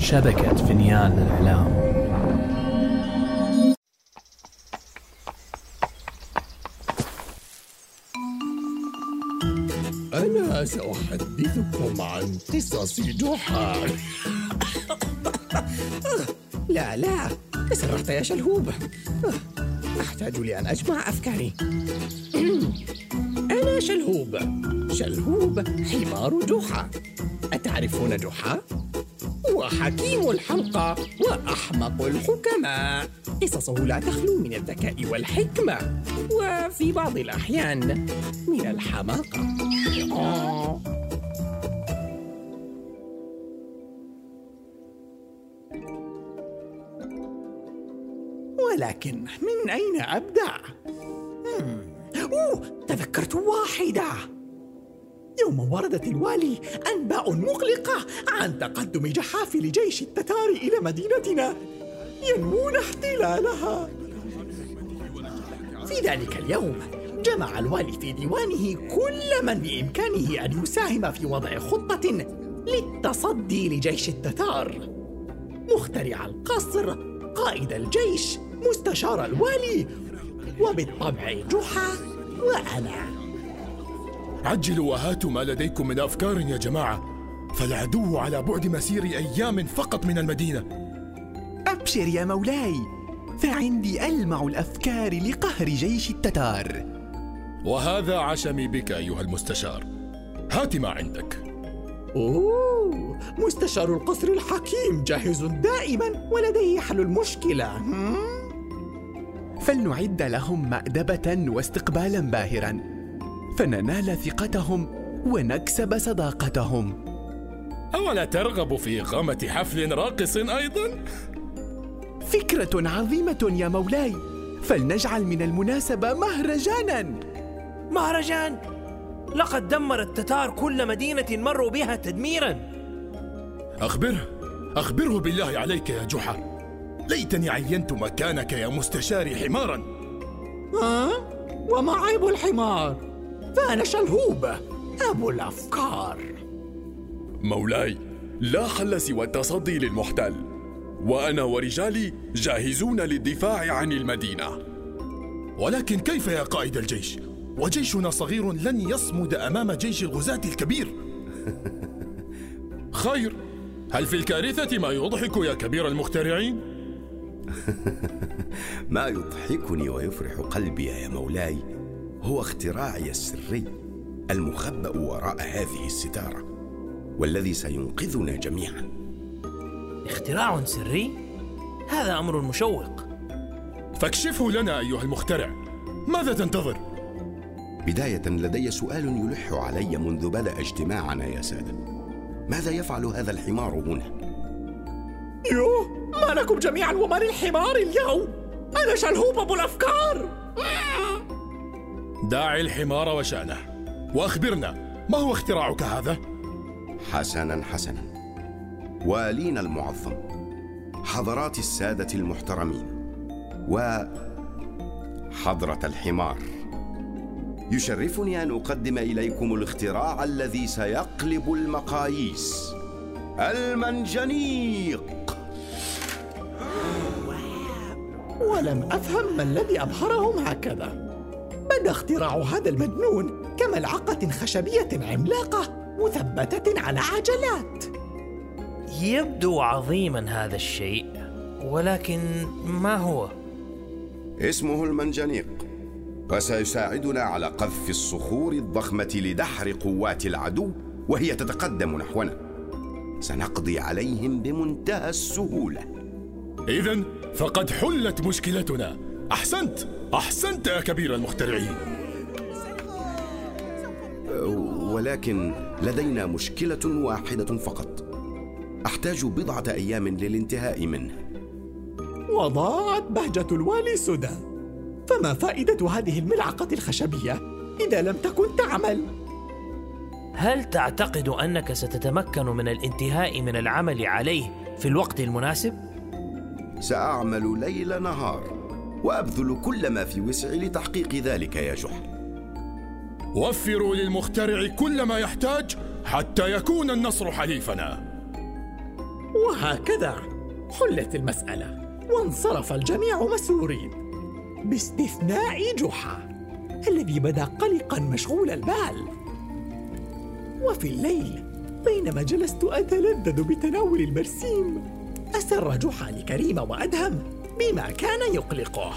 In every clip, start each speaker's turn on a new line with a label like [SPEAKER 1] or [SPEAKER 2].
[SPEAKER 1] شبكة فنيان الإعلام
[SPEAKER 2] أنا سأحدثكم عن قصص جحا. لا لا تسرعت يا شلهوب. أحتاج لأن أجمع أفكاري. أنا شلهوب شلهوب حمار جحا. أتعرفون جحا؟ هو حكيم الحلقة وأحمق الحكماء. قصصه لا تخلو من الذكاء والحكمة وفي بعض الأحيان من الحماقة. ولكن من أين أبدأ؟ أوه تذكرت واحدة. يوم وردت الوالي أنباء مقلقة عن تقدم جحافل جيش التتار إلى مدينتنا ينمون احتلالها. في ذلك اليوم جمع الوالي في ديوانه كل من بإمكانه أن يساهم في وضع خطة للتصدي لجيش التتار. مخترع القصر قائد الجيش مستشار الوالي وبالطبع جحا وأنا.
[SPEAKER 3] عجلوا وهاتوا ما لديكم من أفكار يا جماعة. فالعدو على بعد مسير أيام فقط من المدينة.
[SPEAKER 4] أبشر يا مولاي فعندي ألمع الأفكار لقهر جيش التتار.
[SPEAKER 3] وهذا عشمي بك أيها المستشار. هات ما عندك.
[SPEAKER 2] أوه مستشار القصر الحكيم جاهز دائما ولديه حل المشكلة؟
[SPEAKER 4] فلنعد لهم مأدبة واستقبالا باهرا. فننال ثقتهم ونكسب صداقتهم.
[SPEAKER 3] أولا ترغب في إقامة حفل راقص أيضا؟
[SPEAKER 4] فكرة عظيمة يا مولاي. فلنجعل من المناسبة مهرجانا.
[SPEAKER 5] مهرجان؟ لقد دمر التتار كل مدينة مروا بها تدميرا.
[SPEAKER 3] أخبره أخبره بالله عليك يا جحا. ليتني عينت مكانك يا مستشاري حمارا.
[SPEAKER 2] ها؟ وما عيب الحمار؟ فأنا شلهوب. أبو الأفكار.
[SPEAKER 6] مولاي لا حل سوى التصدي للمحتل. وأنا ورجالي جاهزون للدفاع عن المدينة.
[SPEAKER 3] ولكن كيف يا قائد الجيش؟ وجيشنا صغير لن يصمد أمام جيش الغزاة الكبير. خير. هل في الكارثة ما يضحك يا كبير المخترعين؟
[SPEAKER 7] ما يضحكني ويفرح قلبي يا مولاي. هو اختراعي السري المخبأ وراء هذه الستارة والذي سينقذنا جميعا
[SPEAKER 5] اختراع سري؟ هذا أمر مشوق
[SPEAKER 3] فاكشفه لنا أيها المخترع ماذا تنتظر؟
[SPEAKER 7] بداية لدي سؤال يلح علي منذ بدأ اجتماعنا يا سادة ماذا يفعل هذا الحمار هنا؟
[SPEAKER 2] يوه ما لكم جميعا وما للحمار اليوم أنا شلهوب أبو الأفكار
[SPEAKER 3] داعي الحمار وشأنه. وأخبرنا ما هو اختراعك هذا؟
[SPEAKER 7] حسنا حسنا. والينا المعظم. حضرات السادة المحترمين. و حضرة الحمار. يشرفني أن أقدم إليكم الاختراع الذي سيقلب المقاييس. المنجنيق.
[SPEAKER 2] ولم أفهم ما الذي أبهرهم هكذا. بدا اختراع هذا المجنون؟ كملعقة خشبية عملاقة مثبتة على عجلات.
[SPEAKER 5] يبدو عظيما هذا الشيء ولكن ما هو؟
[SPEAKER 7] اسمه المنجنيق وسيساعدنا على قذف الصخور الضخمة لدحر قوات العدو وهي تتقدم نحونا. سنقضي عليهم بمنتهى السهولة.
[SPEAKER 3] إذا فقد حلت مشكلتنا. أحسنت! أحسنت يا كبير المخترعين.
[SPEAKER 7] ولكن لدينا مشكلة واحدة فقط. أحتاج بضعة أيام للانتهاء منه.
[SPEAKER 2] وضاعت بهجة الوالي سدى فما فائدة هذه الملعقة الخشبية إذا لم تكن تعمل؟
[SPEAKER 5] هل تعتقد أنك ستتمكن من الانتهاء من العمل عليه في الوقت المناسب؟
[SPEAKER 7] سأعمل ليل نهار. وأبذل كل ما في وسعي لتحقيق ذلك يا جحا.
[SPEAKER 3] وفروا للمخترع كل ما يحتاج حتى يكون النصر حليفنا.
[SPEAKER 2] وهكذا حلت المسألة وانصرف الجميع مسرورين. باستثناء جحا الذي بدا قلقا مشغول البال. وفي الليل بينما جلست أتلذذ بتناول البرسيم أسر جحا لكريم وأدهم. بما كان يقلقه.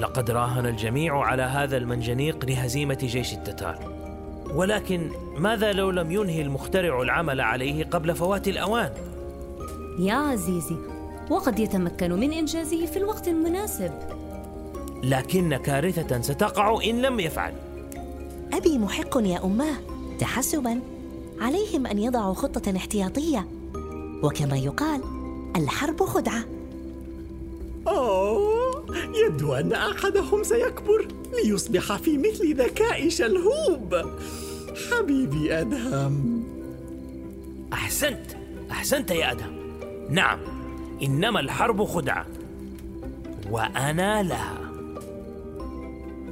[SPEAKER 5] لقد راهن الجميع على هذا المنجنيق لهزيمة جيش التتار. ولكن ماذا لو لم ينهي المخترع العمل عليه قبل فوات الأوان؟
[SPEAKER 8] يا عزيزي وقد يتمكن من إنجازه في الوقت المناسب.
[SPEAKER 5] لكن كارثة ستقع إن لم يفعل.
[SPEAKER 9] أبي محق يا أماه تحسبا. عليهم أن يضعوا خطة احتياطية. وكما يقال الحرب خدعة.
[SPEAKER 2] أوه يبدو أن أحدهم سيكبر ليصبح في مثل ذكاء شلهوب. حبيبي أدهم.
[SPEAKER 5] أحسنت أحسنت يا أدهم. نعم إنما الحرب خدعة وأنا لها.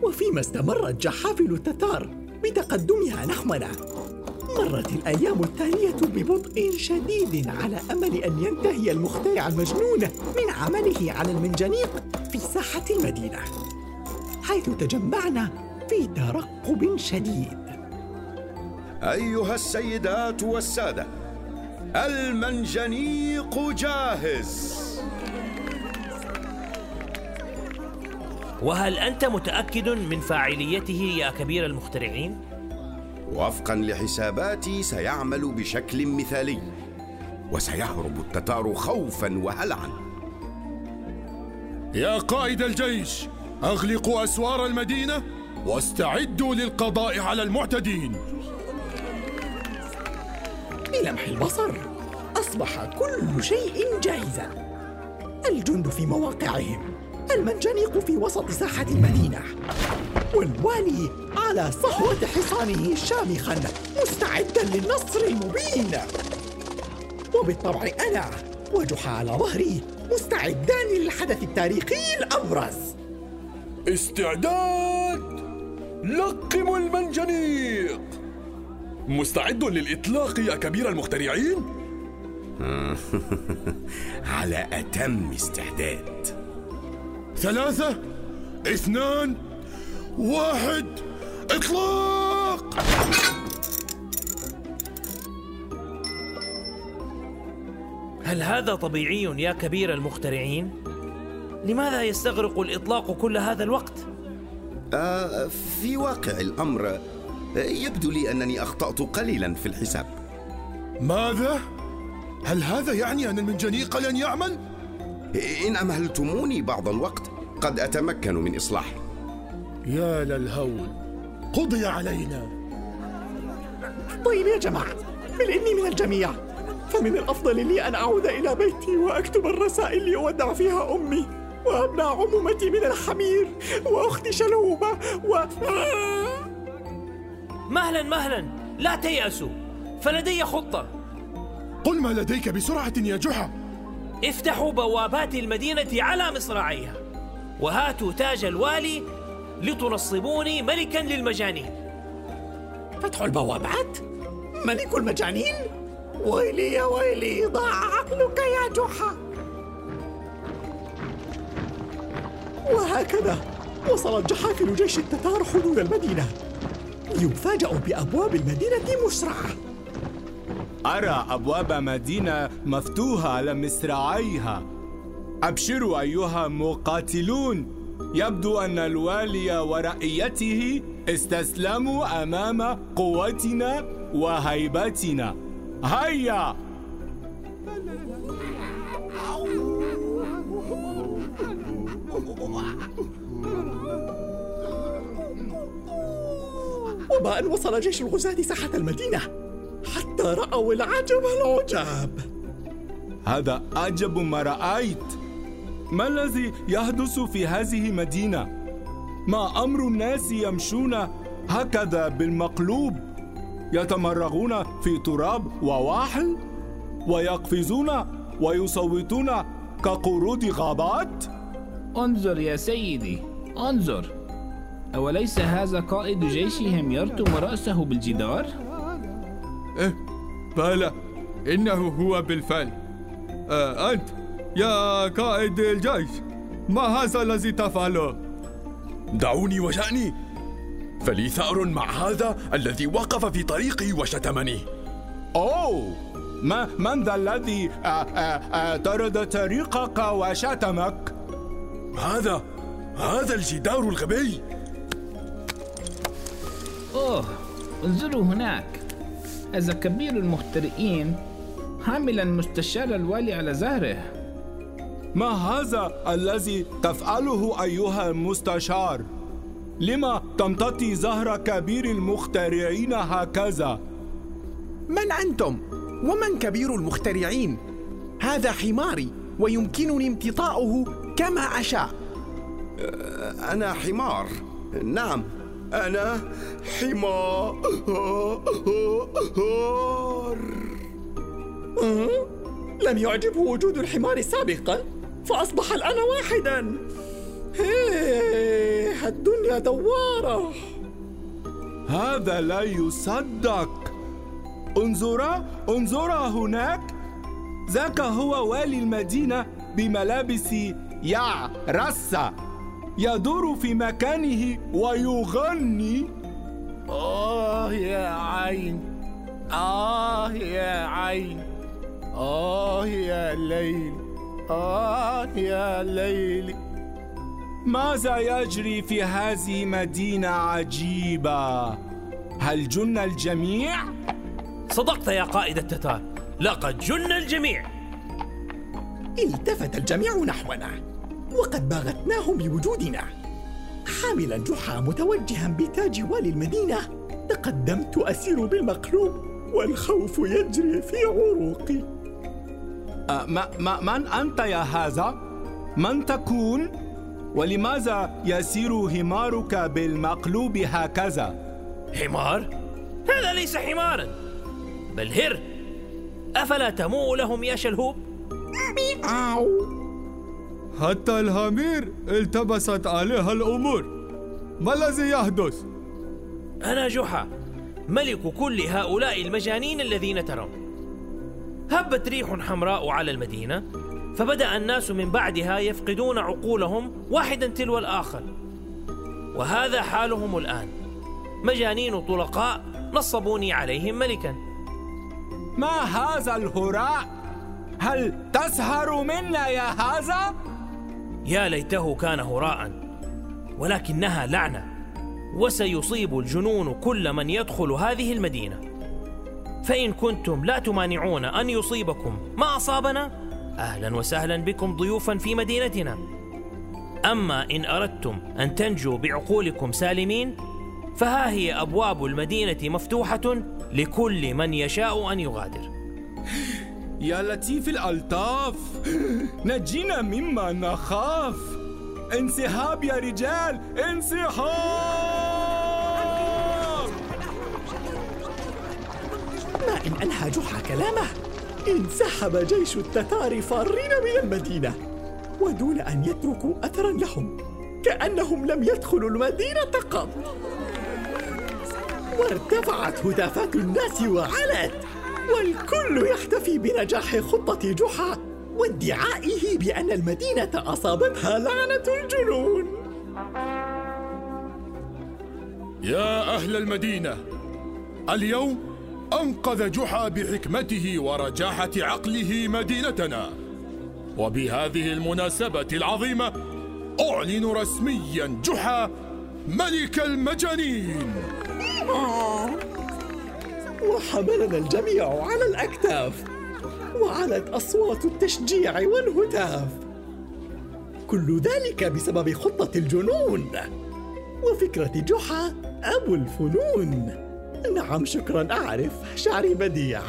[SPEAKER 2] وفيما استمرت جحافل التتار بتقدمها نحونا مرت الأيام التالية ببطء شديد على أمل أن ينتهي المخترع المجنون من عمله على المنجنيق في ساحة المدينة حيث تجمعنا في ترقب شديد
[SPEAKER 7] أيها السيدات والسادة المنجنيق جاهز
[SPEAKER 5] وهل أنت متأكد من فاعليته يا كبير المخترعين؟
[SPEAKER 7] وفقا لحساباتي سيعمل بشكل مثالي وسيهرب التتار خوفا وهلعا.
[SPEAKER 3] يا قائد الجيش أغلقوا أسوار المدينة واستعدوا للقضاء على المعتدين.
[SPEAKER 2] بلمح البصر أصبح كل شيء جاهزا. الجند في مواقعهم المنجنيق في وسط ساحة المدينة. والوالي على صهوة حصانه شامخا مستعدا للنصر المبين. وبالطبع أنا وجحا على ظهري مستعدان للحدث التاريخي الأبرز.
[SPEAKER 6] استعداد! لقموا المنجنيق! مستعد للإطلاق يا كبير المخترعين؟
[SPEAKER 7] على أتم استعداد.
[SPEAKER 3] ثلاثة اثنان واحد إطلاق
[SPEAKER 5] هل هذا طبيعي يا كبير المخترعين؟ لماذا يستغرق الإطلاق كل هذا الوقت؟
[SPEAKER 7] آه في واقع الأمر آه، يبدو لي أنني أخطأت قليلا في الحساب
[SPEAKER 3] ماذا؟ هل هذا يعني أن المنجنيق لن يعمل؟
[SPEAKER 7] إن أمهلتموني بعض الوقت قد أتمكن من إصلاحه
[SPEAKER 3] يا للهول قضي علينا.
[SPEAKER 2] طيب يا جماعة بل إني من الجميع فمن الأفضل لي أن أعود إلى بيتي وأكتب الرسائل لأودع فيها أمي وأبناء عمومتي من الحمير وأختي شلوبة و
[SPEAKER 5] مهلا مهلا لا تيأسوا فلدي خطة.
[SPEAKER 3] قل ما لديك بسرعة يا جحا.
[SPEAKER 5] افتحوا بوابات المدينة على مصراعيها وهاتوا تاج الوالي لتنصبوني ملكا للمجانين.
[SPEAKER 2] فتح البوابات. ملك المجانين. ويلي يا ويلي ضاع عقلك يا جحا. وهكذا وصلت جحافل جيش التتار حدود المدينة. يفاجأ بأبواب المدينة مسرعة.
[SPEAKER 10] أرى أبواب مدينة مفتوحة على مصراعيها أبشروا أيها المقاتلون يبدو أن الوالي ورعيته استسلموا أمام قوتنا وهيبتنا. هيا!
[SPEAKER 2] وما أن وصل جيش الغزاة ساحة المدينة حتى رأوا العجب العجاب.
[SPEAKER 10] هذا أعجب ما رأيت. ما الذي يحدث في هذه المدينة؟ ما أمر الناس يمشون هكذا بالمقلوب؟ يتمرغون في تراب وواحل؟ ويقفزون ويصوتون كقرود غابات؟
[SPEAKER 11] انظر يا سيدي انظر. أوليس هذا قائد جيشهم يرتم رأسه بالجدار؟
[SPEAKER 12] إيه بلى إنه هو بالفعل
[SPEAKER 10] آه، أنت؟ يا قائد الجيش ما هذا الذي تفعله؟
[SPEAKER 6] دعوني وشأني. فلي ثأر مع هذا الذي وقف في طريقي وشتمني.
[SPEAKER 10] أوه! ما من ذا الذي آه، آه، آه، طرد طريقك وشتمك؟
[SPEAKER 6] هذا هذا الجدار الغبي.
[SPEAKER 11] أوه انظروا هناك. هذا كبير المخترئين حاملا مستشار الوالي على ظهره
[SPEAKER 10] ما هذا الذي تفعله أيها المستشار؟ لما تمتطي ظهر كبير المخترعين هكذا؟
[SPEAKER 4] من أنتم؟ ومن كبير المخترعين؟ هذا حماري ويمكنني امتطاؤه كما أشاء
[SPEAKER 7] أنا حمار نعم أنا حمار
[SPEAKER 2] أه؟ لم يعجبه وجود الحمار سابقا فأصبح الآن واحدا. هيه الدنيا دوارة.
[SPEAKER 10] هذا لا يصدق. انظرا انظرا هناك. ذاك هو والي المدينة بملابس يا رسا يدور في مكانه ويغني.
[SPEAKER 12] آه يا عين آه يا عين آه يا ليل. آه يا ليل
[SPEAKER 10] ماذا يجري في هذه مدينة عجيبة؟ هل جن الجميع؟
[SPEAKER 5] صدقت يا قائد التتار لقد جن الجميع
[SPEAKER 2] التفت الجميع نحونا وقد باغتناهم بوجودنا حاملا جحا متوجها بتاج والي المدينة تقدمت أسير بالمقلوب والخوف يجري في عروقي
[SPEAKER 10] ما ما من أنت يا هذا؟ من تكون؟ ولماذا يسير حمارك بالمقلوب هكذا؟
[SPEAKER 5] حمار؟ هذا ليس حمارا بل هر أفلا تموء لهم يا شلهوب؟
[SPEAKER 10] حتى الهامير التبست عليها الأمور ما الذي يحدث؟
[SPEAKER 5] أنا جحا ملك كل هؤلاء المجانين الذين ترون هبت ريح حمراء على المدينة فبدأ الناس من بعدها يفقدون عقولهم واحدا تلو الآخر وهذا حالهم الآن مجانين طلقاء نصبوني عليهم ملكا
[SPEAKER 10] ما هذا الهراء؟ هل تسهر منا يا هذا؟
[SPEAKER 5] يا ليته كان هراء ولكنها لعنة وسيصيب الجنون كل من يدخل هذه المدينة فإن كنتم لا تمانعون أن يصيبكم ما أصابنا؟ أهلا وسهلا بكم ضيوفا في مدينتنا. أما إن أردتم أن تنجوا بعقولكم سالمين فها هي أبواب المدينة مفتوحة لكل من يشاء أن يغادر.
[SPEAKER 10] يا لطيف الألطاف نجينا مما نخاف. انسحاب يا رجال انسحاب!
[SPEAKER 2] جحا كلامه. انسحب جيش التتار فارين من المدينة ودون أن يتركوا أثرا لهم كأنهم لم يدخلوا المدينة قط. وارتفعت هتافات الناس وعلت والكل يحتفي بنجاح خطة جحا وادعائه بأن المدينة أصابتها لعنة الجنون.
[SPEAKER 3] يا أهل المدينة اليوم أنقذ جحا بحكمته ورجاحة عقله مدينتنا. وبهذه المناسبة العظيمة أعلن رسميا جحا ملك المجانين.
[SPEAKER 2] وحملنا الجميع على الأكتاف وعلت أصوات التشجيع والهتاف. كل ذلك بسبب خطة الجنون وفكرة جحا أبو الفنون. نعم شكرا. أعرف شعري بديع.